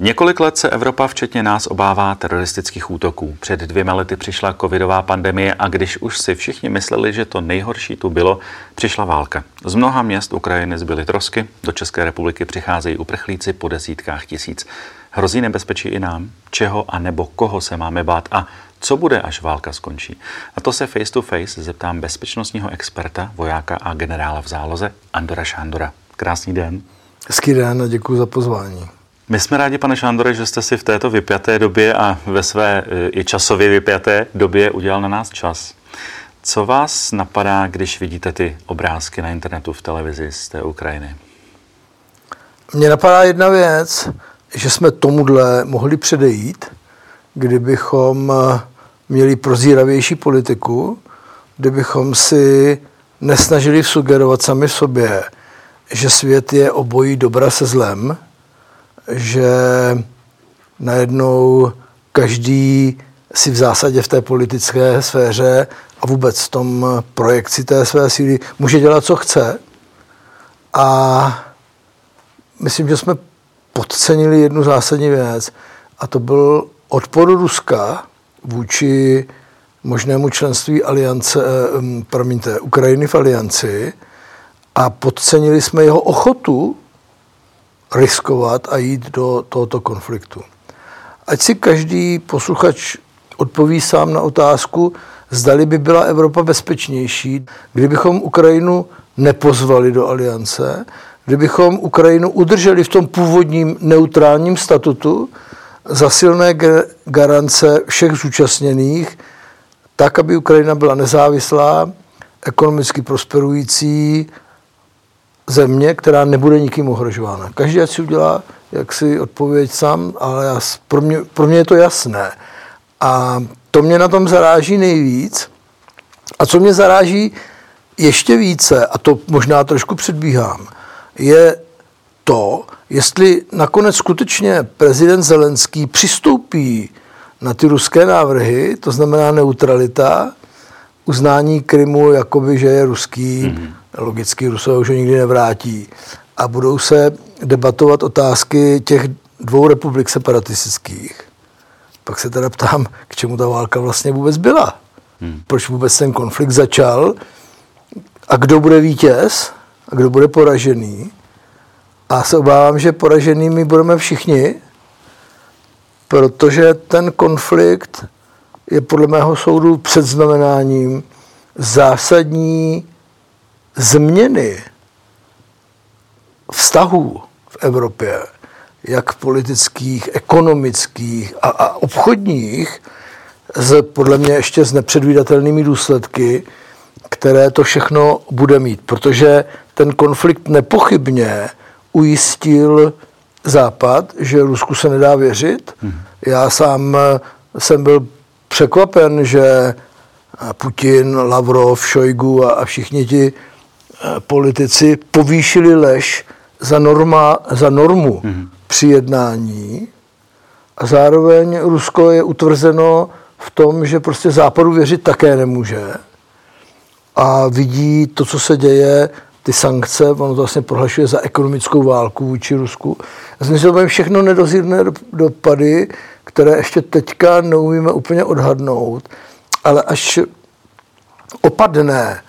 Několik let se Evropa, včetně nás, obává teroristických útoků. Před dvěma lety přišla covidová pandemie a když už si všichni mysleli, že to nejhorší tu bylo, přišla válka. Z mnoha měst Ukrajiny zbyly trosky, do České republiky přicházejí uprchlíci po desítkách tisíc. Hrozí nebezpečí i nám? Čeho a nebo koho se máme bát a co bude, až válka skončí? A to se face to face zeptám bezpečnostního experta, vojáka a generála v záloze Andora Šándora. Krásný den. Hezký den a děkuji za pozvání. My jsme rádi, pane Šándore, že jste si v této vypjaté době a ve své e, i časově vypjaté době udělal na nás čas. Co vás napadá, když vidíte ty obrázky na internetu, v televizi z té Ukrajiny? Mně napadá jedna věc, že jsme tomuhle mohli předejít, kdybychom e, měli prozíravější politiku, kdybychom si nesnažili sugerovat sami sobě, že svět je obojí dobra se zlem, že najednou každý si v zásadě v té politické sféře a vůbec v tom projekci té své síly může dělat, co chce. A myslím, že jsme podcenili jednu zásadní věc a to byl odpor Ruska vůči možnému členství aliance, eh, promiňte, Ukrajiny v alianci a podcenili jsme jeho ochotu riskovat a jít do tohoto konfliktu. Ať si každý posluchač odpoví sám na otázku, zdali by byla Evropa bezpečnější, kdybychom Ukrajinu nepozvali do aliance, kdybychom Ukrajinu udrželi v tom původním neutrálním statutu za silné garance všech zúčastněných, tak, aby Ukrajina byla nezávislá, ekonomicky prosperující, země, která nebude nikým ohrožována. Každý si udělá jak si odpověď sám, ale já, pro, mě, pro mě je to jasné. A to mě na tom zaráží nejvíc. A co mě zaráží ještě více, a to možná trošku předbíhám, je to, jestli nakonec skutečně prezident Zelenský přistoupí na ty ruské návrhy, to znamená neutralita, uznání Krymu, jakoby, že je ruský, mm-hmm logicky Rusové už ho nikdy nevrátí. A budou se debatovat otázky těch dvou republik separatistických. Pak se teda ptám, k čemu ta válka vlastně vůbec byla. Hmm. Proč vůbec ten konflikt začal a kdo bude vítěz a kdo bude poražený. A se obávám, že poraženými budeme všichni, protože ten konflikt je podle mého soudu předznamenáním zásadní změny vztahů v Evropě, jak politických, ekonomických a, a obchodních, z, podle mě ještě s nepředvídatelnými důsledky, které to všechno bude mít. Protože ten konflikt nepochybně ujistil Západ, že Rusku se nedá věřit. Hmm. Já sám jsem byl překvapen, že Putin, Lavrov, Šojgu a, a všichni ti Eh, politici povýšili lež za, norma, za normu mm-hmm. při jednání a zároveň Rusko je utvrzeno v tom, že prostě západu věřit také nemůže a vidí to, co se děje, ty sankce, ono to vlastně prohlašuje za ekonomickou válku vůči Rusku. Že všechno nedozírné dopady, které ještě teďka neumíme úplně odhadnout, ale až opadne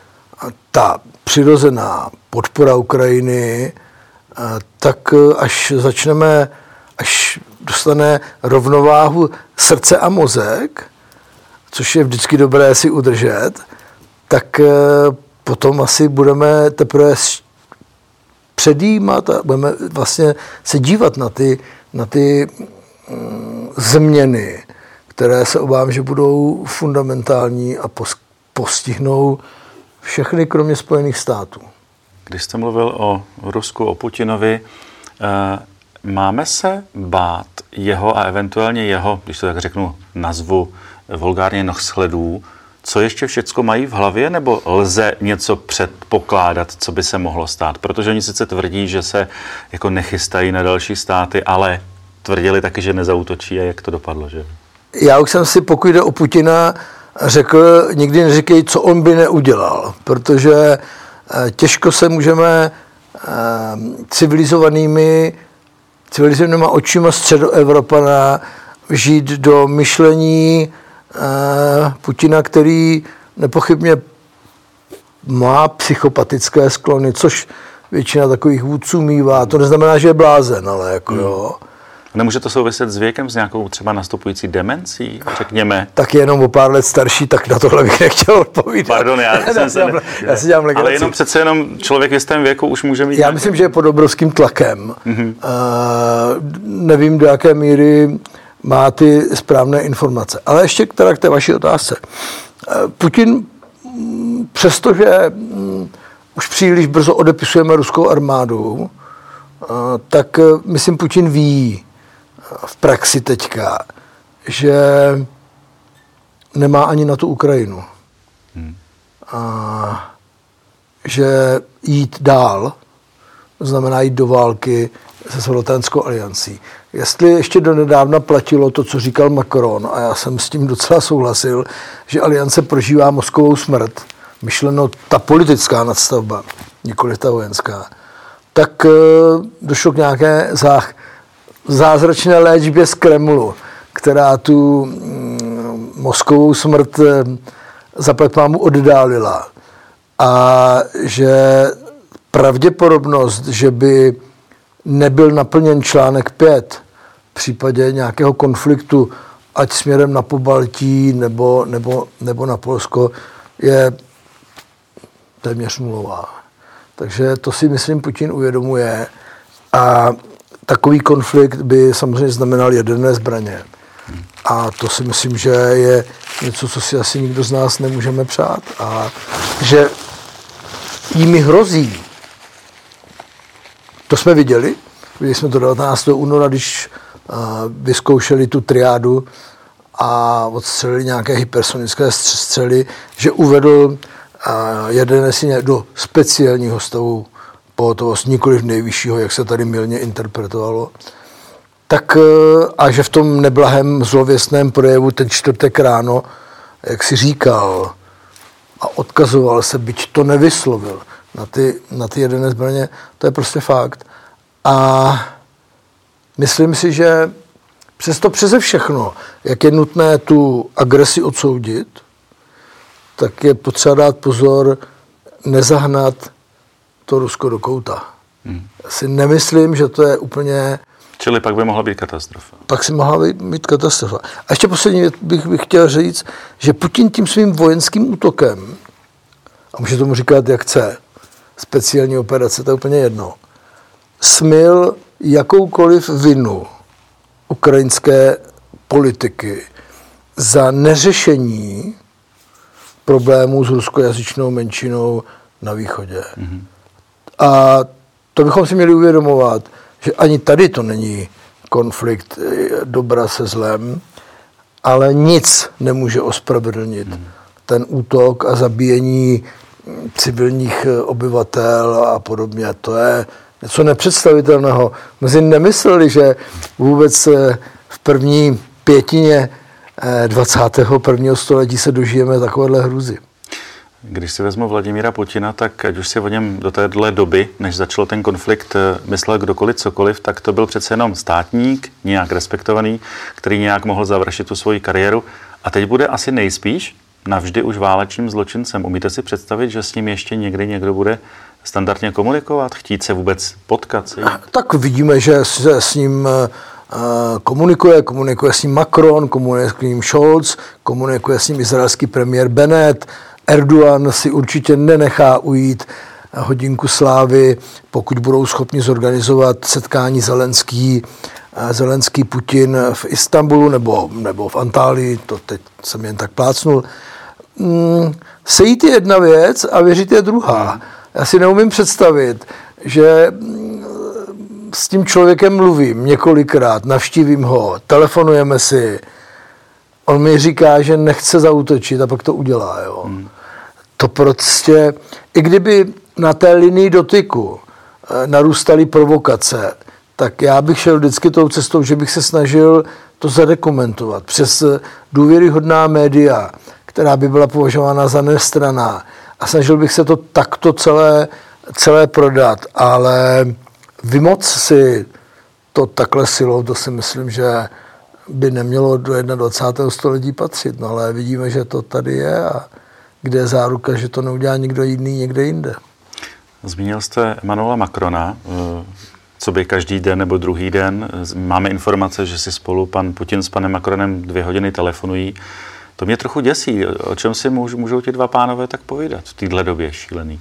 ta přirozená podpora Ukrajiny, tak e, až začneme, až dostane rovnováhu srdce a mozek, což je vždycky dobré si udržet, tak e, potom asi budeme teprve předjímat a budeme vlastně se dívat na ty, na ty mm, změny, které se obávám, že budou fundamentální a postihnou všechny, kromě Spojených států. Když jste mluvil o Rusku, o Putinovi, eh, máme se bát jeho a eventuálně jeho, když to tak řeknu, nazvu vulgárně nohsledů, co ještě všecko mají v hlavě, nebo lze něco předpokládat, co by se mohlo stát? Protože oni sice tvrdí, že se jako nechystají na další státy, ale tvrdili taky, že nezautočí a jak to dopadlo, že? Já už jsem si, pokud jde o Putina, řekl, nikdy neříkej, co on by neudělal, protože eh, těžko se můžeme eh, civilizovanými civilizovanýma očima středoevropana žít do myšlení uh, Putina, který nepochybně má psychopatické sklony, což většina takových vůdců mývá. To neznamená, že je blázen, ale jako hmm. Nemůže to souviset s věkem, s nějakou třeba nastupující demencí, řekněme? Tak jenom o pár let starší, tak na tohle bych nechtěl odpovídat. Pardon, já, jsem se... Ne... já si dělám Ale jenom přece jenom člověk v jistém věku už může mít... Já nějaký... myslím, že je pod obrovským tlakem. Mm-hmm. Uh, nevím, do jaké míry má ty správné informace. Ale ještě teda k té vaší otázce. Uh, Putin, přestože um, už příliš brzo odepisujeme ruskou armádu, uh, tak myslím, Putin ví, v praxi teďka, že nemá ani na tu Ukrajinu. Hmm. A že jít dál znamená jít do války se Svatenskou aliancí. Jestli ještě do nedávna platilo to, co říkal Macron, a já jsem s tím docela souhlasil, že aliance prožívá mozkovou smrt, myšleno ta politická nadstavba, nikoli ta vojenská, tak eh, došlo k nějaké zách, zázračné léčbě z Kremlu, která tu mm, mozkovou smrt eh, zaplať mámu oddálila. A že pravděpodobnost, že by nebyl naplněn článek 5 v případě nějakého konfliktu, ať směrem na Pobaltí nebo, nebo, nebo na Polsko, je téměř nulová. Takže to si myslím Putin uvědomuje. A takový konflikt by samozřejmě znamenal jaderné zbraně. A to si myslím, že je něco, co si asi nikdo z nás nemůžeme přát. A že jimi hrozí. To jsme viděli. Viděli jsme to 19. února, když vyzkoušeli tu triádu a odstřelili nějaké hypersonické střely, že uvedl jaderné síně do speciálního stavu pohotovost, nikoli nejvyššího, jak se tady milně interpretovalo, tak eh, a že v tom neblahém zlověstném projevu ten čtvrtek ráno, jak si říkal a odkazoval se, byť to nevyslovil na ty, na ty jedené zbraně, to je prostě fakt. A myslím si, že přesto přeze všechno, jak je nutné tu agresi odsoudit, tak je potřeba dát pozor, nezahnat to Rusko do kouta. Hmm. Si nemyslím, že to je úplně... Čili pak by mohla být katastrofa. Pak si mohla být, být katastrofa. A ještě poslední bych, bych chtěl říct, že Putin tím svým vojenským útokem, a může tomu říkat, jak chce, speciální operace, to je úplně jedno, smil jakoukoliv vinu ukrajinské politiky za neřešení problémů s ruskojazyčnou menšinou na východě. Mm-hmm. A to bychom si měli uvědomovat, že ani tady to není konflikt eh, dobra se zlem, ale nic nemůže ospravedlnit hmm. ten útok a zabíjení hm, civilních eh, obyvatel a podobně. To je něco nepředstavitelného. My si nemysleli, že vůbec eh, v první pětině 21. století se dožijeme takovéhle hruzy. Když si vezmu Vladimíra Putina, tak ať už si o něm do téhle doby, než začal ten konflikt, eh, myslel kdokoliv cokoliv, tak to byl přece jenom státník, nějak respektovaný, který nějak mohl završit tu svoji kariéru. A teď bude asi nejspíš navždy už válečným zločincem. Umíte si představit, že s ním ještě někdy někdo bude standardně komunikovat, chtít se vůbec potkat? Se tak vidíme, že se s ním eh, komunikuje, komunikuje s ním Macron, komunikuje s ním Scholz, komunikuje s ním izraelský premiér Bennett, Erdogan si určitě nenechá ujít hodinku slávy, pokud budou schopni zorganizovat setkání Zelenský, Zelenský Putin v Istanbulu nebo, nebo v Antálii, to teď jsem jen tak plácnul. Hmm, sejít je jedna věc a věřit je druhá. Já si neumím představit, že mm, s tím člověkem mluvím několikrát, navštívím ho, telefonujeme si, on mi říká, že nechce zautočit a pak to udělá. Jo. Hmm to prostě, i kdyby na té linii dotyku eh, narůstaly provokace, tak já bych šel vždycky tou cestou, že bych se snažil to zadokumentovat přes eh, důvěryhodná média, která by byla považována za nestraná. A snažil bych se to takto celé, celé prodat, ale vymoc si to takhle silou, to si myslím, že by nemělo do 21. století patřit. No ale vidíme, že to tady je a kde je záruka, že to neudělá někdo jiný někde jinde. Zmínil jste Emanuela Macrona, eh, co by každý den nebo druhý den. Máme informace, že si spolu pan Putin s panem Macronem dvě hodiny telefonují. To mě trochu děsí. O čem si můžou ti dva pánové tak povídat v téhle době šílený?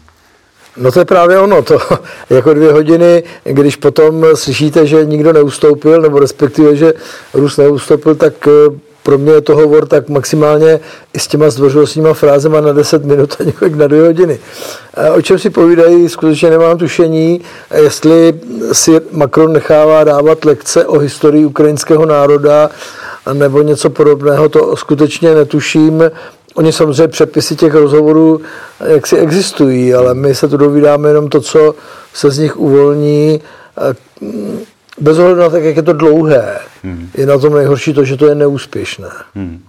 No to je právě ono, to jako dvě hodiny, když potom slyšíte, že nikdo neustoupil, nebo respektive, že Rus neustoupil, tak eh, pro mě je to hovor tak maximálně i s těma zdvořilostníma frázema na 10 minut a několik na dvě hodiny. O čem si povídají, skutečně nemám tušení, jestli si Macron nechává dávat lekce o historii ukrajinského národa nebo něco podobného, to skutečně netuším. Oni samozřejmě přepisy těch rozhovorů jak si existují, ale my se tu dovídáme jenom to, co se z nich uvolní bez ohledu na to, jak je to dlouhé, hmm. je na tom nejhorší to, že to je neúspěšné. Hmm.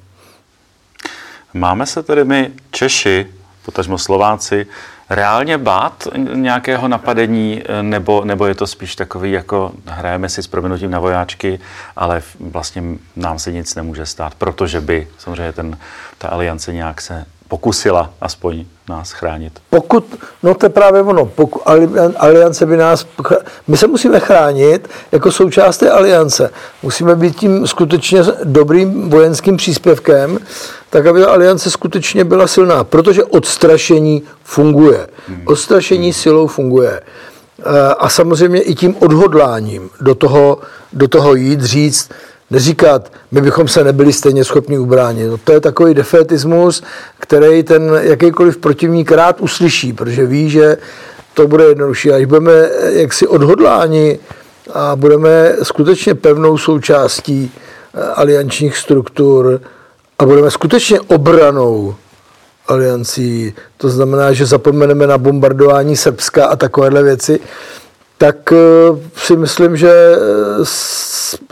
Máme se tedy my Češi, potažmo Slováci, reálně bát nějakého napadení, nebo, nebo je to spíš takový, jako hrajeme si s proměnutím na vojáčky, ale vlastně nám se nic nemůže stát, protože by samozřejmě ten, ta aliance nějak se pokusila aspoň nás chránit. Pokud, no to je právě ono, pokud aliance by nás, my se musíme chránit jako součást té aliance. Musíme být tím skutečně dobrým vojenským příspěvkem, tak aby ta aliance skutečně byla silná, protože odstrašení funguje. Hmm. Odstrašení silou funguje. A samozřejmě i tím odhodláním do toho, do toho jít, říct, neříkat, my bychom se nebyli stejně schopni ubránit. No, to je takový defetismus, který ten jakýkoliv protivník rád uslyší, protože ví, že to bude jednodušší. Až budeme jaksi odhodláni a budeme skutečně pevnou součástí eh, aliančních struktur a budeme skutečně obranou aliancí, to znamená, že zapomeneme na bombardování Srbska a takovéhle věci, tak eh, si myslím, že eh,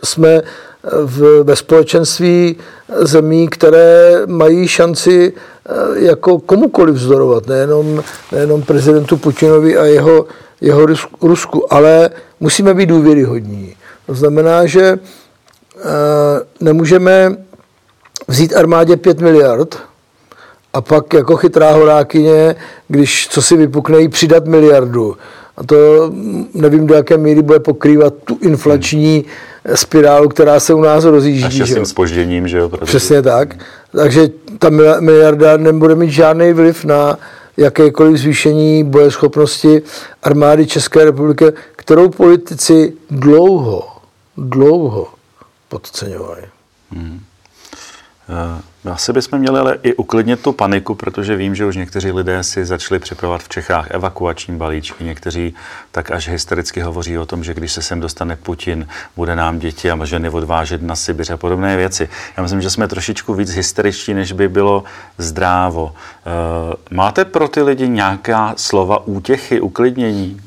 jsme v, ve společenství zemí, které mají šanci eh, jako komukoliv vzdorovat, nejenom, nejenom prezidentu Putinovi a jeho, jeho Rusku, ale musíme být důvěryhodní. To znamená, že eh, nemůžeme vzít armádě 5 miliard a pak jako chytrá horákyně, když co si vypukne, přidat miliardu. A to nevím, do jaké míry bude pokrývat tu inflační hmm spirálu, která se u nás rozjíždí. A s spožděním, že jo? Protože... Přesně tak. Takže ta miliarda nebude mít žádný vliv na jakékoliv zvýšení bojeschopnosti armády České republiky, kterou politici dlouho, dlouho podceňovali. Hmm. Uh. Asi bychom měli ale i uklidnit tu paniku, protože vím, že už někteří lidé si začali připravovat v Čechách evakuační balíčky. Někteří tak až hystericky hovoří o tom, že když se sem dostane Putin, bude nám děti a ženy odvážet na Sibiř a podobné věci. Já myslím, že jsme trošičku víc hysteričtí, než by bylo zdrávo. Eh, máte pro ty lidi nějaká slova útěchy, uklidnění?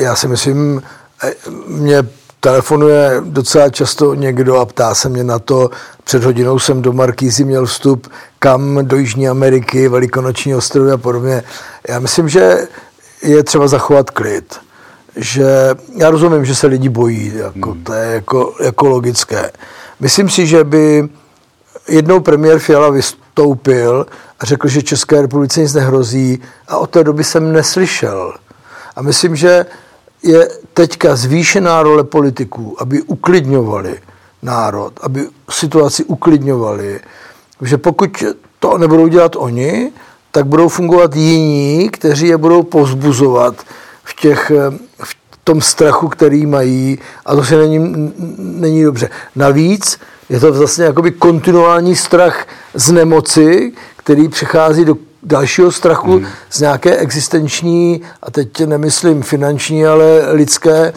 Já si myslím, eh, mě telefonuje docela často někdo a ptá se mě na to. Před hodinou jsem do Markýzy měl vstup kam do Jižní Ameriky, Velikonoční ostrovy a podobně. Já myslím, že je třeba zachovat klid. Že já rozumím, že se lidi bojí, jako, hmm. to je jako, jako logické. Myslím si, že by jednou premiér Fiala vystoupil a řekl, že České republice nic nehrozí a od té doby jsem neslyšel. A myslím, že je teďka zvýšená role politiků, aby uklidňovali národ, aby situaci uklidňovali. Že pokud to nebudou dělat oni, tak budou fungovat jiní, kteří je budou pozbuzovat v, těch, v tom strachu, který mají a to se není, není dobře. Navíc je to vlastně jakoby kontinuální strach z nemoci, který přichází do dalšího strachu hmm. z nějaké existenční, a teď nemyslím finanční, ale lidské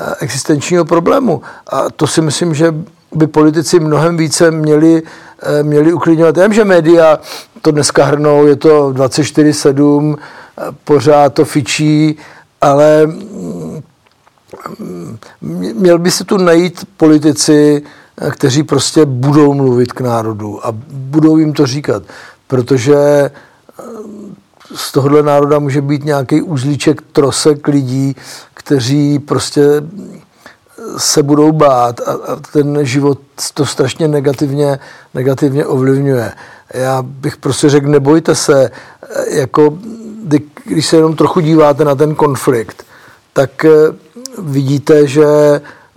eh, existenčního problému. A to si myslím, že by politici mnohem více měli, eh, měli uklidňovat. Já vím, že média to dneska hrnou, je to 24-7, eh, pořád to fičí, ale mm, měl by se tu najít politici, kteří prostě budou mluvit k národu a budou jim to říkat, protože z tohohle národa může být nějaký uzlíček trosek lidí, kteří prostě se budou bát a, a ten život to strašně negativně, negativně ovlivňuje. Já bych prostě řekl, nebojte se, jako když se jenom trochu díváte na ten konflikt, tak eh, vidíte, že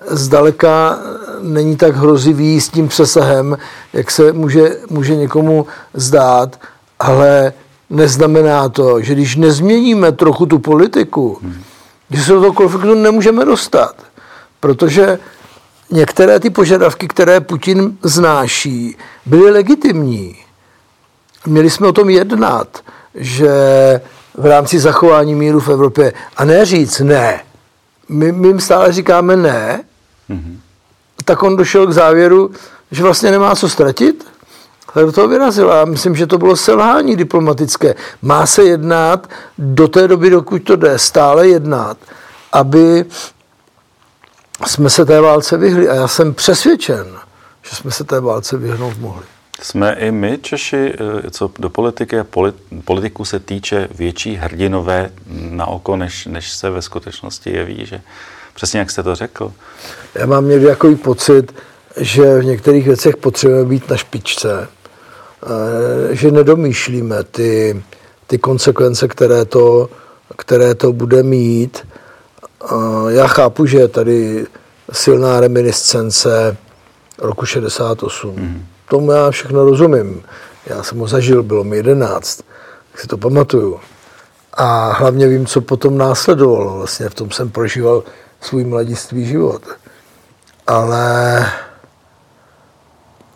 zdaleka není tak hrozivý s tím přesahem, jak se může, může někomu zdát, ale neznamená to, že když nezměníme trochu tu politiku, hmm. že se do toho konfliktu nemůžeme dostat. Protože některé ty požadavky, které Putin znáší, byly legitimní. Měli jsme o tom jednat, že v rámci zachování míru v Evropě a ne říct ne. My, my jim stále říkáme ne, mm-hmm. tak on došel k závěru, že vlastně nemá co ztratit, do toho vyrazil. A myslím, že to bylo selhání diplomatické. Má se jednat do té doby, dokud to jde, stále jednat, aby jsme se té válce vyhli. A já jsem přesvědčen, že jsme se té válce vyhnout mohli. Jsme i my, Češi, eh, co do politiky a politiku se týče větší hrdinové na oko, než, než se ve skutečnosti jeví, že přesně jak jste to řekl. Já mám někdy takový pocit, že v některých věcech potřebujeme být na špičce, že nedomýšlíme ty, ty konsekvence, které to, které to bude mít. Já chápu, že je tady silná reminiscence roku 68. Mm tomu já všechno rozumím. Já jsem ho zažil, bylo mi jedenáct, tak si to pamatuju. A hlavně vím, co potom následovalo. Vlastně v tom jsem prožíval svůj mladiství život. Ale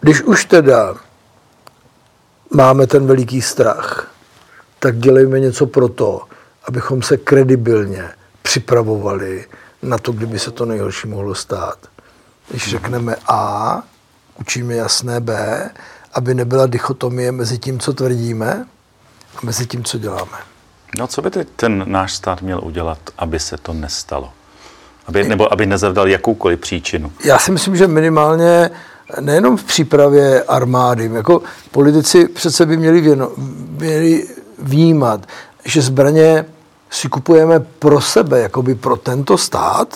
když už teda máme ten veliký strach, tak dělejme něco pro to, abychom se kredibilně připravovali na to, kdyby se to nejhorší mohlo stát. Když řekneme A, učíme jasné B, aby nebyla dichotomie mezi tím, co tvrdíme a mezi tím, co děláme. No co by teď ten náš stát měl udělat, aby se to nestalo? Aby, nebo aby nezavdal jakoukoliv příčinu? Já si myslím, že minimálně nejenom v přípravě armády, jako politici přece by měli, věno, měli vnímat, že zbraně si kupujeme pro sebe, jakoby pro tento stát,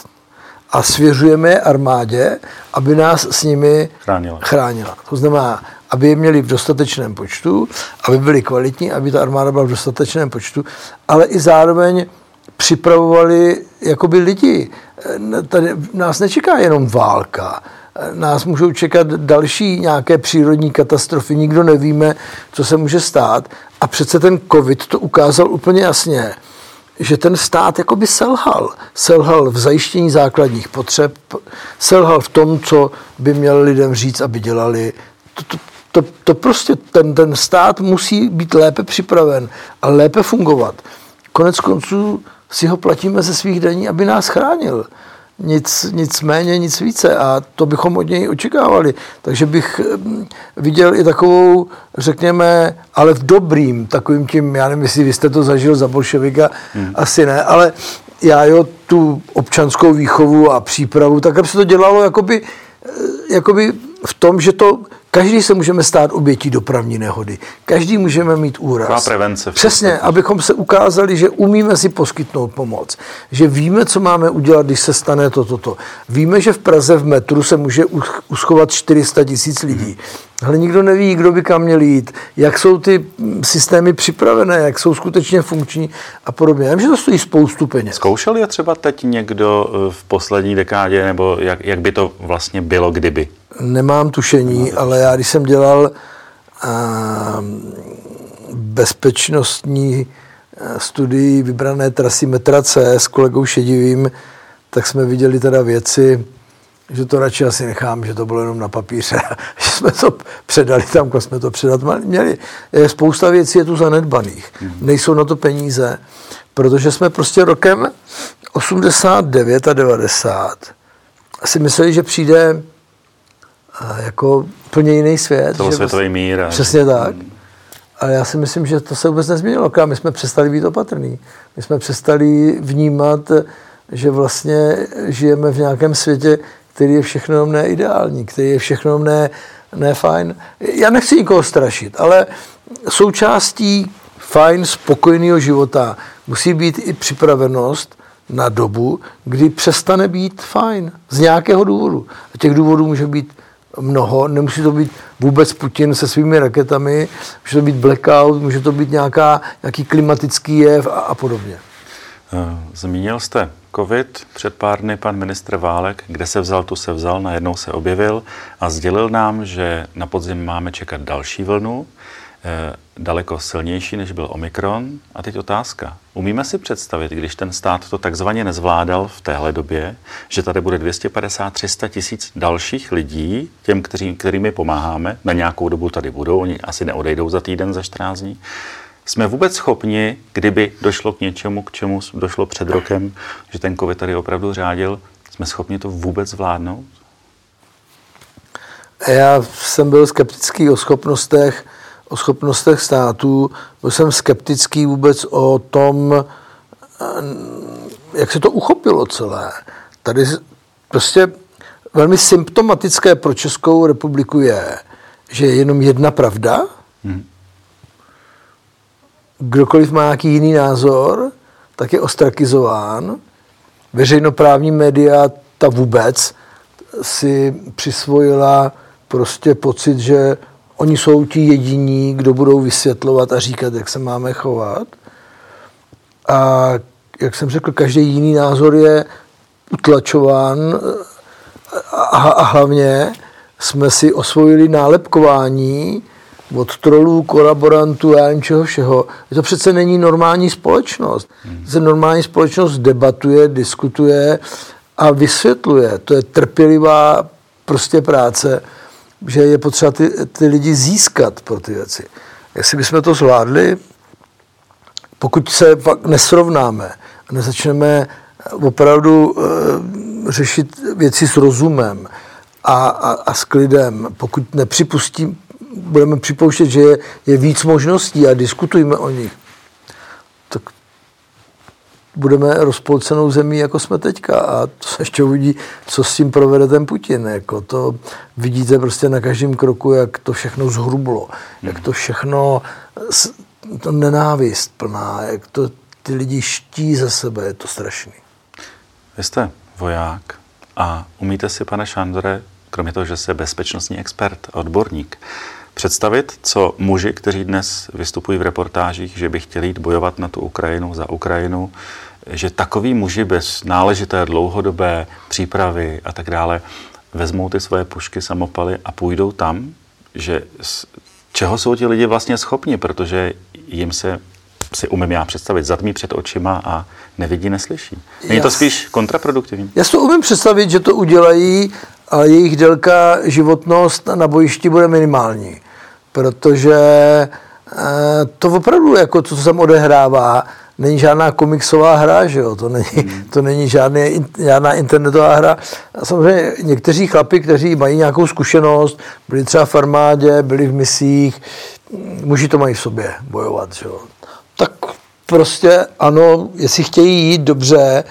a svěřujeme je armádě, aby nás s nimi chránila. chránila. To znamená, aby je měli v dostatečném počtu, aby byli kvalitní, aby ta armáda byla v dostatečném počtu, ale i zároveň připravovali jakoby lidi. Tady nás nečeká jenom válka, nás můžou čekat další nějaké přírodní katastrofy, nikdo nevíme, co se může stát. A přece ten covid to ukázal úplně jasně že ten stát jakoby selhal. Selhal v zajištění základních potřeb, selhal v tom, co by měl lidem říct, aby dělali. To, to, to, to prostě ten, ten stát musí být lépe připraven a lépe fungovat. Konec konců si ho platíme ze svých daní, aby nás chránil nic, nic méně, nic více a to bychom od něj očekávali. Takže bych mm, viděl i takovou, řekněme, ale v dobrým, takovým tím, já nevím, jestli vy jste to zažil za bolševika, hmm. asi ne, ale já jo, tu občanskou výchovu a přípravu, tak aby se to dělalo jakoby, eh, jakoby v tom, že to Každý se můžeme stát obětí dopravní nehody. Každý můžeme mít úraz. Taková prevence. Přesně, abychom se ukázali, že umíme si poskytnout pomoc. Že víme, co máme udělat, když se stane toto. To, to. Víme, že v Praze v metru se může uschovat 400 tisíc lidí. Ale nikdo neví, kdo by kam měl jít, jak jsou ty systémy připravené, jak jsou skutečně funkční a podobně. Já vím, že to stojí spoustu peněz. Zkoušel je třeba teď někdo eh, v poslední dekádě, nebo jak, jak by to vlastně bylo, kdyby? Nemám tušení, ale já když jsem dělal a, bezpečnostní studii vybrané trasy metra C s kolegou Šedivým, tak jsme viděli teda věci, že to radši asi nechám, že to bylo jenom na papíře, že jsme to předali tam, kde jsme to předat měli. Spousta věcí je tu zanedbaných. Mm. Nejsou na to peníze, protože jsme prostě rokem 89 a 90 si mysleli, že přijde jako úplně jiný svět. Celosvětový mír. Přesně tak. Ale já si myslím, že to se vůbec nezměnilo. My jsme přestali být opatrní. My jsme přestali vnímat, že vlastně žijeme v nějakém světě, který je všechno ne ideální, který je všechno ne, ne fajn. Já nechci nikoho strašit, ale součástí fajn, spokojného života musí být i připravenost na dobu, kdy přestane být fajn. Z nějakého důvodu. A těch důvodů může být mnoho. Nemusí to být vůbec Putin se svými raketami, může to být blackout, může to být nějaká, nějaký klimatický jev a, a podobně. Eh, zmínil jste COVID. Před pár dny pan ministr Válek, kde se vzal, tu se vzal, najednou se objevil a sdělil nám, že na podzim máme čekat další vlnu, eh, daleko silnější, než byl Omikron. A teď otázka. Umíme si představit, když ten stát to takzvaně nezvládal v téhle době, že tady bude 250-300 tisíc dalších lidí, těm, kteří, kterými pomáháme, na nějakou dobu tady budou, oni asi neodejdou za týden, za 14 dní, jsme vůbec schopni, kdyby došlo k něčemu, k čemu došlo před rokem, že ten COVID tady opravdu řádil, jsme schopni to vůbec zvládnout? Já jsem byl skeptický o schopnostech, o schopnostech států, byl jsem skeptický vůbec o tom, jak se to uchopilo celé. Tady prostě velmi symptomatické pro Českou republiku je, že je jenom jedna pravda, hmm kdokoliv má nějaký jiný názor, tak je ostrakizován. Veřejnoprávní média, ta vůbec, si přisvojila prostě pocit, že oni jsou ti jediní, kdo budou vysvětlovat a říkat, jak se máme chovat. A jak jsem řekl, každý jiný názor je utlačován a, a hlavně jsme si osvojili nálepkování od trolů, kolaborantů, já nevím čeho všeho. To přece není normální společnost. Hmm. Se normální společnost debatuje, diskutuje a vysvětluje. To je trpělivá prostě práce, že je potřeba ty, ty lidi získat pro ty věci. Jestli bychom to zvládli, pokud se fakt nesrovnáme a nezačneme opravdu e, řešit věci s rozumem a, a, a s klidem, pokud nepřipustím, budeme připouštět, že je, je víc možností a diskutujeme o nich, budeme rozpolcenou zemí, jako jsme teďka. A to se ještě uvidí, co s tím provede ten Putin. Jako to vidíte prostě na každém kroku, jak to všechno zhrublo, hmm. jak to všechno, to nenávist plná, jak to ty lidi ští ze sebe, je to strašný. Vy jste voják a umíte si, pane Šandore, kromě toho, že jste bezpečnostní expert, odborník, představit, co muži, kteří dnes vystupují v reportážích, že by chtěli jít bojovat na tu Ukrajinu, za Ukrajinu, že takový muži bez náležité dlouhodobé přípravy a tak dále vezmou ty svoje pušky, samopaly a půjdou tam, že čeho jsou ti lidi vlastně schopni, protože jim se si umím já představit, zatmí před očima a nevidí, neslyší. Není to spíš kontraproduktivní? Já si to umím představit, že to udělají ale jejich délka životnost na bojišti bude minimální, protože eh, to opravdu, jako to, co se odehrává, není žádná komiksová hra, že jo? To, není, hmm. to není žádný, žádná internetová hra. A samozřejmě někteří chlapi, kteří mají nějakou zkušenost, byli třeba v armádě, byli v misích, muži to mají v sobě bojovat, že jo? Tak prostě ano, jestli chtějí jít dobře,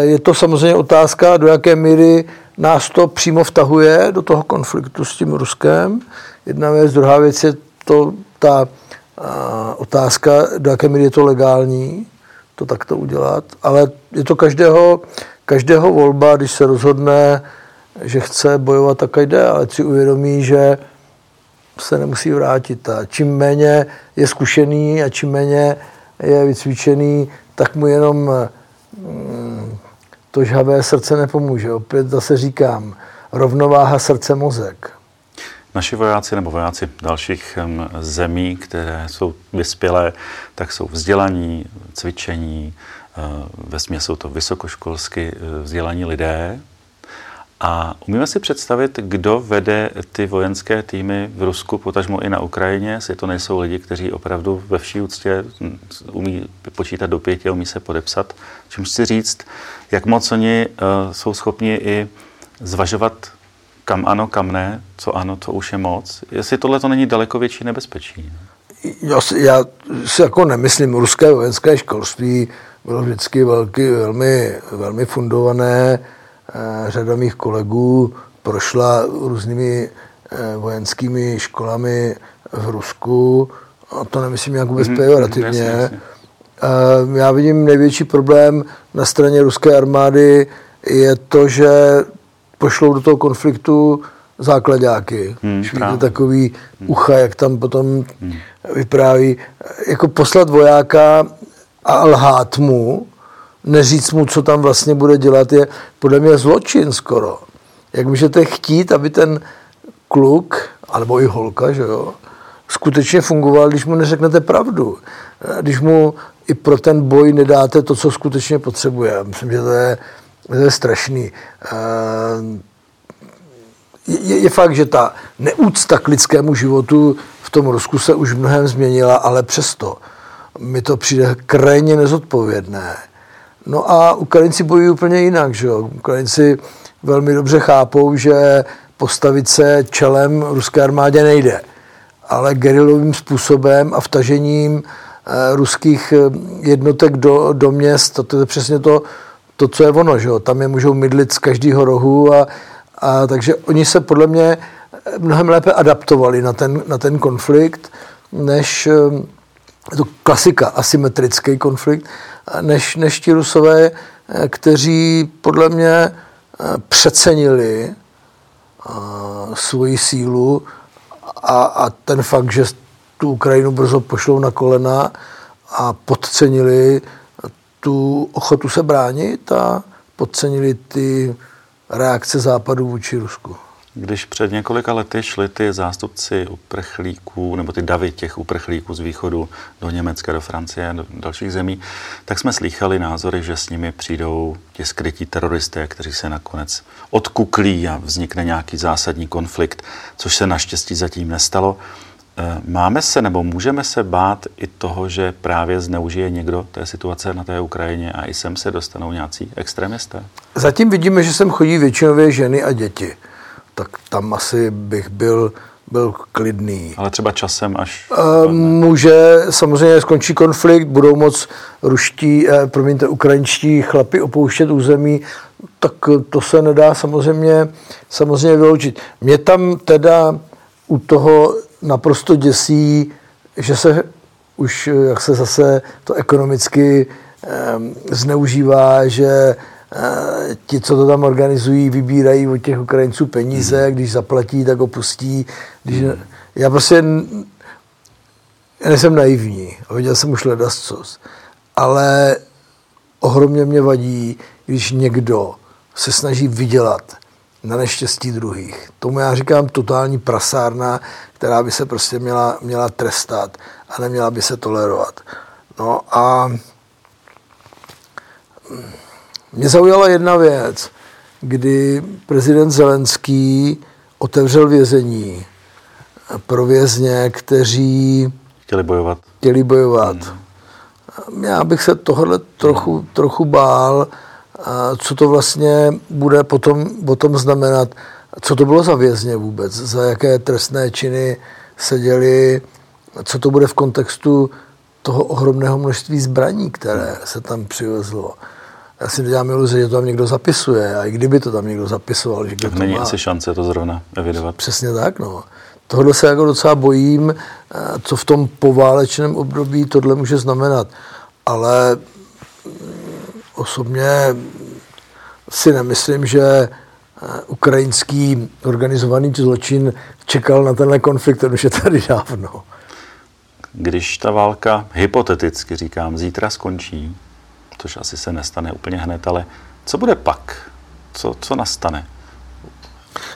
je to samozřejmě otázka, do jaké míry nás to přímo vtahuje do toho konfliktu s tím Ruskem. Jedna věc, druhá věc je to ta a, otázka, do jaké míry je to legální, to takto udělat, ale je to každého, každého volba, když se rozhodne, že chce bojovat, tak jde, ale si uvědomí, že se nemusí vrátit. A čím méně je zkušený a čím méně je vycvičený, tak mu jenom mm, to žhavé srdce nepomůže. Opět zase říkám, rovnováha srdce-mozek. Naši vojáci nebo vojáci dalších zemí, které jsou vyspělé, tak jsou vzdělaní, cvičení, eh, ve jsou to vysokoškolsky eh, vzdělaní lidé, a umíme si představit, kdo vede ty vojenské týmy v Rusku, potažmo i na Ukrajině, jestli to nejsou lidi, kteří opravdu ve vší úctě umí počítat do pěti umí se podepsat. Čím si říct, jak moc oni uh, jsou schopni i zvažovat, kam ano, kam ne, co ano, co už je moc. Jestli tohle to není daleko větší nebezpečí. Já si, já si jako nemyslím, ruské vojenské školství bylo vždycky velký, velmi, velmi fundované, Eh, řada mých kolegů prošla různými eh, vojenskými školami v Rusku. A to nemyslím nějak vůbec mm-hmm, pejorativně. Já vidím největší problém na straně ruské armády je to, že pošlou do toho konfliktu základáky. Hmm, Víte, takový ucha, jak tam potom hmm. vypráví. Jako poslat vojáka a lhát mu, neříct mu, co tam vlastně bude dělat, je podle mě zločin skoro. Jak můžete chtít, aby ten kluk, anebo i holka, že jo, skutečně fungoval, když mu neřeknete pravdu. Když mu i pro ten boj nedáte to, co skutečně potřebuje. Myslím, že to je, to je strašný. Je, je fakt, že ta neúcta k lidskému životu v tom Rusku se už mnohem změnila, ale přesto mi to přijde krajně nezodpovědné. No a Ukrajinci bojují úplně jinak, že jo? Ukrajinci velmi dobře chápou, že postavit se čelem ruské armádě nejde, ale gerilovým způsobem a vtažením eh, ruských eh, jednotek do, do měst, to je přesně to, to, co je ono, že jo? tam je můžou mydlit z každého rohu a, a takže oni se podle mě mnohem lépe adaptovali na ten, na ten konflikt, než je to klasika, asymetrický konflikt, než, než ti rusové, kteří podle mě přecenili svoji sílu a, a ten fakt, že tu Ukrajinu brzo pošlou na kolena a podcenili tu ochotu se bránit a podcenili ty reakce západu vůči Rusku. Když před několika lety šli ty zástupci uprchlíků, nebo ty davy těch uprchlíků z východu do Německa, do Francie, do dalších zemí, tak jsme slýchali názory, že s nimi přijdou ti skrytí teroristé, kteří se nakonec odkuklí a vznikne nějaký zásadní konflikt, což se naštěstí zatím nestalo. Eh, máme se nebo můžeme se bát i toho, že právě zneužije někdo té situace na té Ukrajině a i sem se dostanou nějací extremisté? Zatím vidíme, že sem chodí většinově ženy a děti. Tak tam asi bych byl, byl klidný. Ale třeba časem až... Uh, může, samozřejmě skončí konflikt, budou moc ruští, eh, promiňte, ukrajinští chlapi opouštět území, tak to se nedá samozřejmě, samozřejmě vyloučit. Mě tam teda u toho naprosto děsí, že se už, jak se zase to ekonomicky eh, zneužívá, že eh, ti, co to tam organizují, vybírají od těch Ukrajinců peníze, hmm. když zaplatí, tak opustí. Když, hmm. Já prostě já nejsem naivní a viděl jsem už ledascos, ale ohromně mě vadí, když někdo se snaží vydělat na neštěstí druhých. Tomu já říkám totální prasárna, která by se prostě měla, měla trestat a neměla by se tolerovat. No a mě zaujala jedna věc, kdy prezident Zelenský otevřel vězení pro vězně, kteří chtěli bojovat. Chtěli bojovat. Hmm. Já bych se tohle trochu, trochu bál, co to vlastně bude potom, potom znamenat, co to bylo za vězně vůbec, za jaké trestné činy seděli, co to bude v kontextu toho ohromného množství zbraní, které se tam přivezlo. Já si nedělám iluzi, že to tam někdo zapisuje, a i kdyby to tam někdo zapisoval. Že tak to není má. asi šance to zrovna evidovat. Přesně tak, no. Tohle se jako docela bojím, co v tom poválečném období tohle může znamenat. Ale osobně si nemyslím, že eh, ukrajinský organizovaný zločin čekal na tenhle konflikt, ten už je tady dávno. Když ta válka, hypoteticky říkám, zítra skončí, což asi se nestane úplně hned, ale co bude pak? Co, co nastane?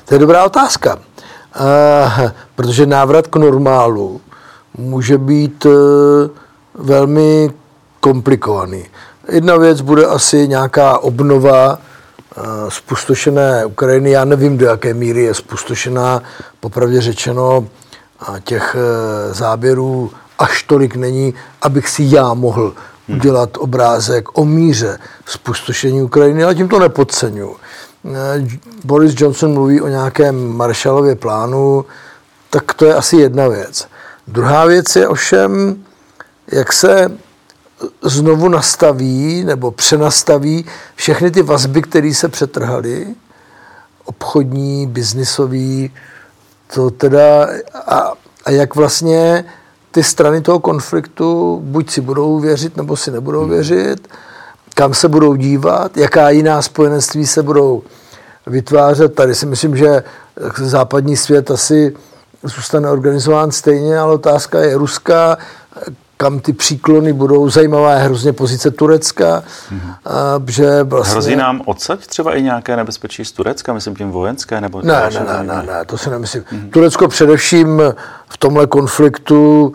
To je dobrá otázka, uh, protože návrat k normálu může být uh, velmi komplikovaný. Jedna věc bude asi nějaká obnova spustošené Ukrajiny. Já nevím, do jaké míry je spustošená, popravdě řečeno, těch e, záběrů až tolik není, abych si já mohl udělat obrázek o míře spustošení Ukrajiny, ale tím to nepodceňuji. E, Boris Johnson mluví o nějakém Marshallově plánu, tak to je asi jedna věc. Druhá věc je ovšem, jak se znovu nastaví nebo přenastaví všechny ty vazby, které se přetrhaly, obchodní, biznisový, to teda a, a jak vlastně ty strany toho konfliktu buď si budou věřit, nebo si nebudou hmm. věřit, kam se budou dívat, jaká jiná spojenectví se budou vytvářet. Tady si myslím, že západní svět asi zůstane organizován stejně, ale otázka je Ruska, kam ty příklony budou. Zajímavá je hrozně pozice Turecka. Mm-hmm. Že vlastně... Hrozí nám odsaď třeba i nějaké nebezpečí z Turecka, myslím tím vojenské? Nebo ne, ne, ne, ne, ne, to si nemyslím. Mm-hmm. Turecko především v tomhle konfliktu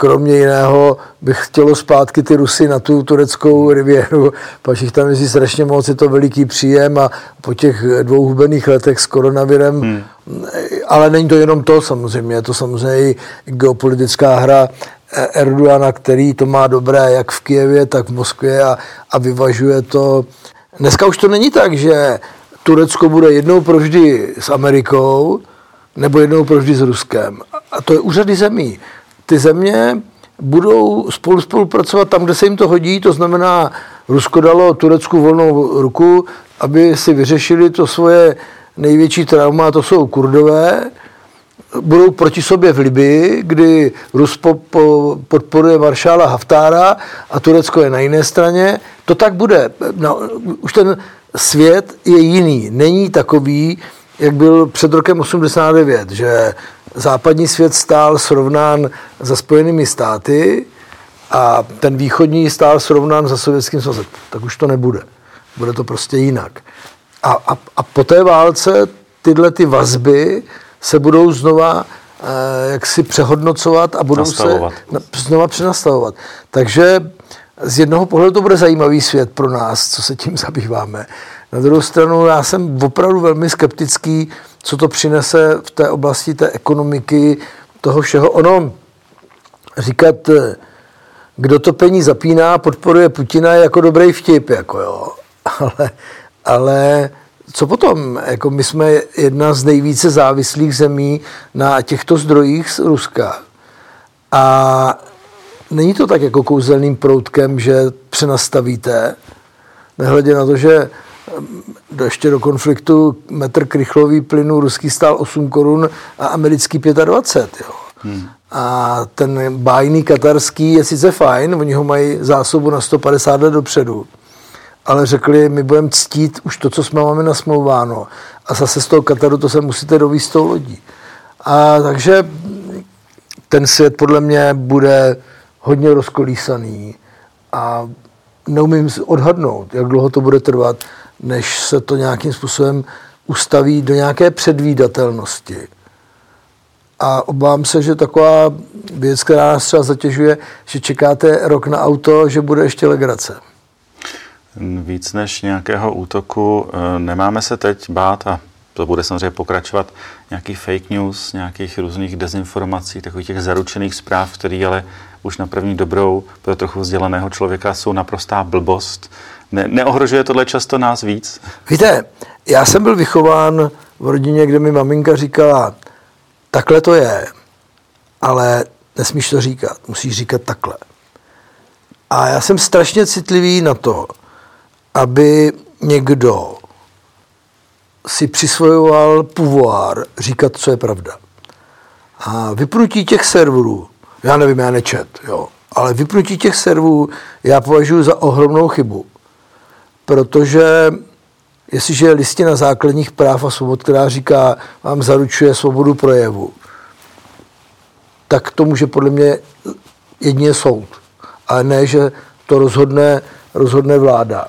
kromě jiného bych chtělo zpátky ty Rusy na tu tureckou riviéru, pač jich tam jezdí strašně moc, je to veliký příjem a po těch dvou hubených letech s koronavirem, hmm. ale není to jenom to samozřejmě, je to samozřejmě i geopolitická hra Erdogana, který to má dobré jak v Kijevě, tak v Moskvě a, a vyvažuje to. Dneska už to není tak, že Turecko bude jednou provždy s Amerikou, nebo jednou provždy s Ruskem. A to je u řady zemí ty země budou spolu spolupracovat tam, kde se jim to hodí, to znamená, Rusko dalo Turecku volnou ruku, aby si vyřešili to svoje největší trauma, to jsou kurdové, budou proti sobě v Libii, kdy Rus po, po, podporuje maršála Haftára a Turecko je na jiné straně. To tak bude. No, už ten svět je jiný. Není takový, jak byl před rokem 89, že západní svět stál srovnán za Spojenými státy a ten východní stál srovnán za Sovětským svazem. Tak už to nebude. Bude to prostě jinak. A, a, a po té válce tyhle ty vazby se budou znova eh, jak si přehodnocovat a budou Nastavovat. se znova přenastavovat. Takže z jednoho pohledu to bude zajímavý svět pro nás, co se tím zabýváme. Na druhou stranu já jsem opravdu velmi skeptický, co to přinese v té oblasti té ekonomiky, toho všeho. Ono říkat, kdo to peníze zapíná, podporuje Putina jako dobrý vtip, jako jo. Ale, ale co potom? Jako my jsme jedna z nejvíce závislých zemí na těchto zdrojích z Ruska. A není to tak jako kouzelným proutkem, že přenastavíte, nehledě na to, že ještě do konfliktu metr krychlový plynu ruský stál 8 korun a americký 25. Jo. Hmm. A ten bájný katarský je sice fajn, oni ho mají zásobu na 150 let dopředu, ale řekli, my budeme ctít už to, co jsme máme nasmlouváno. A zase z toho Kataru to se musíte dovíst tou lodí. A takže ten svět podle mě bude hodně rozkolísaný a neumím odhadnout, jak dlouho to bude trvat, než se to nějakým způsobem ustaví do nějaké předvídatelnosti. A obávám se, že taková věc, která nás třeba zatěžuje, že čekáte rok na auto, že bude ještě legrace. Víc než nějakého útoku eh, nemáme se teď bát a to bude samozřejmě pokračovat nějaký fake news, nějakých různých dezinformací, takových těch zaručených zpráv, které ale už na první dobrou pro trochu vzdělaného člověka jsou naprostá blbost. Ne, neohrožuje tohle často nás víc? Víte, já jsem byl vychován v rodině, kde mi maminka říkala, takhle to je, ale nesmíš to říkat, musíš říkat takhle. A já jsem strašně citlivý na to, aby někdo si přisvojoval pouvoir říkat, co je pravda. A vypnutí těch serverů, já nevím, já nečet, jo, ale vypnutí těch serverů já považuji za ohromnou chybu protože jestliže je listina základních práv a svobod, která říká, vám zaručuje svobodu projevu, tak to může podle mě jedině soud. Ale ne, že to rozhodne, rozhodne vláda.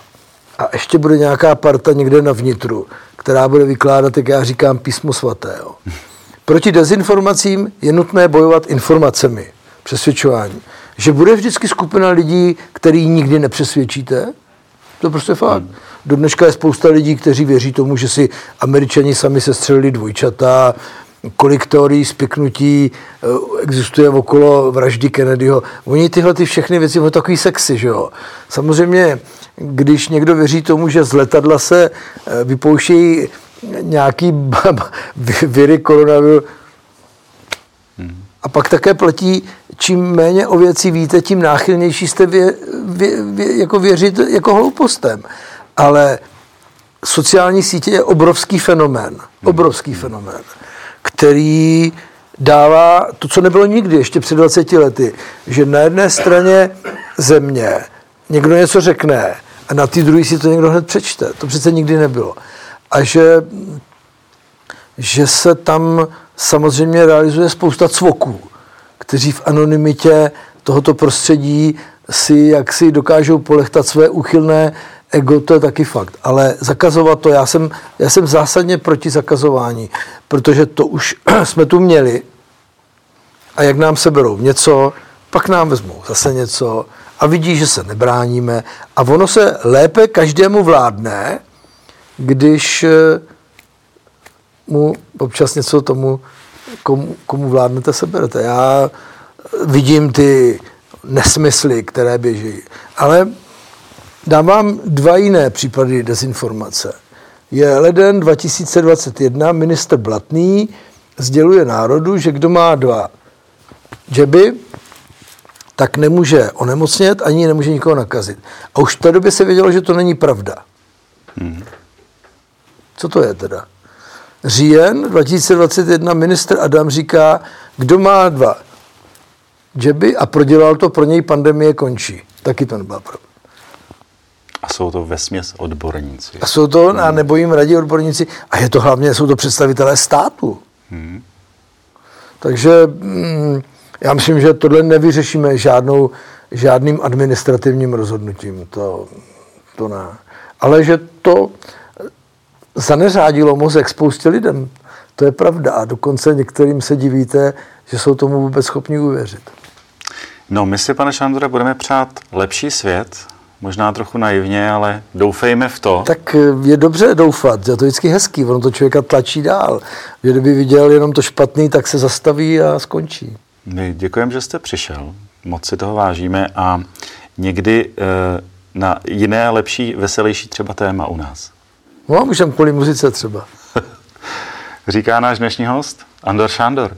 A ještě bude nějaká parta někde na vnitru, která bude vykládat, jak já říkám, písmo svaté. Jo. Proti dezinformacím je nutné bojovat informacemi, přesvědčování. Že bude vždycky skupina lidí, který nikdy nepřesvědčíte, to prostě fakt. Hmm. Do dneška je spousta lidí, kteří věří tomu, že si američani sami sestřelili dvojčata, kolik teorií spiknutí eh, existuje okolo vraždy Kennedyho. Oni tyhle ty všechny věci, jsou takový sexy, že jo. Samozřejmě, když někdo věří tomu, že z letadla se eh, vypouštějí nějaký viry koronaviru, hmm. a pak také platí, čím méně o věci víte, tím náchylnější jste vě, vě, vě, jako věřit jako hloupostem. Ale sociální sítě je obrovský fenomén, obrovský fenomén, který dává to, co nebylo nikdy, ještě před 20 lety, že na jedné straně země někdo něco řekne a na té druhé si to někdo hned přečte. To přece nikdy nebylo. A že, že se tam samozřejmě realizuje spousta cvoků, kteří v anonymitě tohoto prostředí si jak si dokážou polechtat své úchylné ego, to je taky fakt. Ale zakazovat to, já jsem, já jsem zásadně proti zakazování, protože to už jsme tu měli a jak nám seberou něco, pak nám vezmou zase něco a vidí, že se nebráníme a ono se lépe každému vládne, když eh, mu občas něco tomu, komu, komu vládnete, seberete. Já vidím ty nesmysly, které běží. Ale dám vám dva jiné případy dezinformace. Je leden 2021, minister Blatný sděluje národu, že kdo má dva džeby, tak nemůže onemocnět, ani nemůže nikoho nakazit. A už v té době se vědělo, že to není pravda. Hmm. Co to je teda? Říjen 2021 minister Adam říká, kdo má dva džeby a prodělal to, pro něj pandemie končí. Taky to nebyla pravda. A jsou to vesměs odborníci. A jsou to, hmm. a nebo jim radí odborníci, a je to hlavně, jsou to představitelé státu. Hmm. Takže mm, já myslím, že tohle nevyřešíme žádnou, žádným administrativním rozhodnutím. To, to ne. Ale že to zaneřádilo mozek spoustě lidem, to je pravda. A dokonce některým se divíte, že jsou tomu vůbec schopni uvěřit. No, my si, pane Šandore, budeme přát lepší svět, možná trochu naivně, ale doufejme v to. Tak je dobře doufat, je to vždycky hezký, ono to člověka tlačí dál. Že kdyby viděl jenom to špatný, tak se zastaví a skončí. My děkujeme, že jste přišel, moc si toho vážíme a někdy e, na jiné, lepší, veselější třeba téma u nás. No, můžeme kvůli muzice třeba. Říká náš dnešní host Andor Šándor.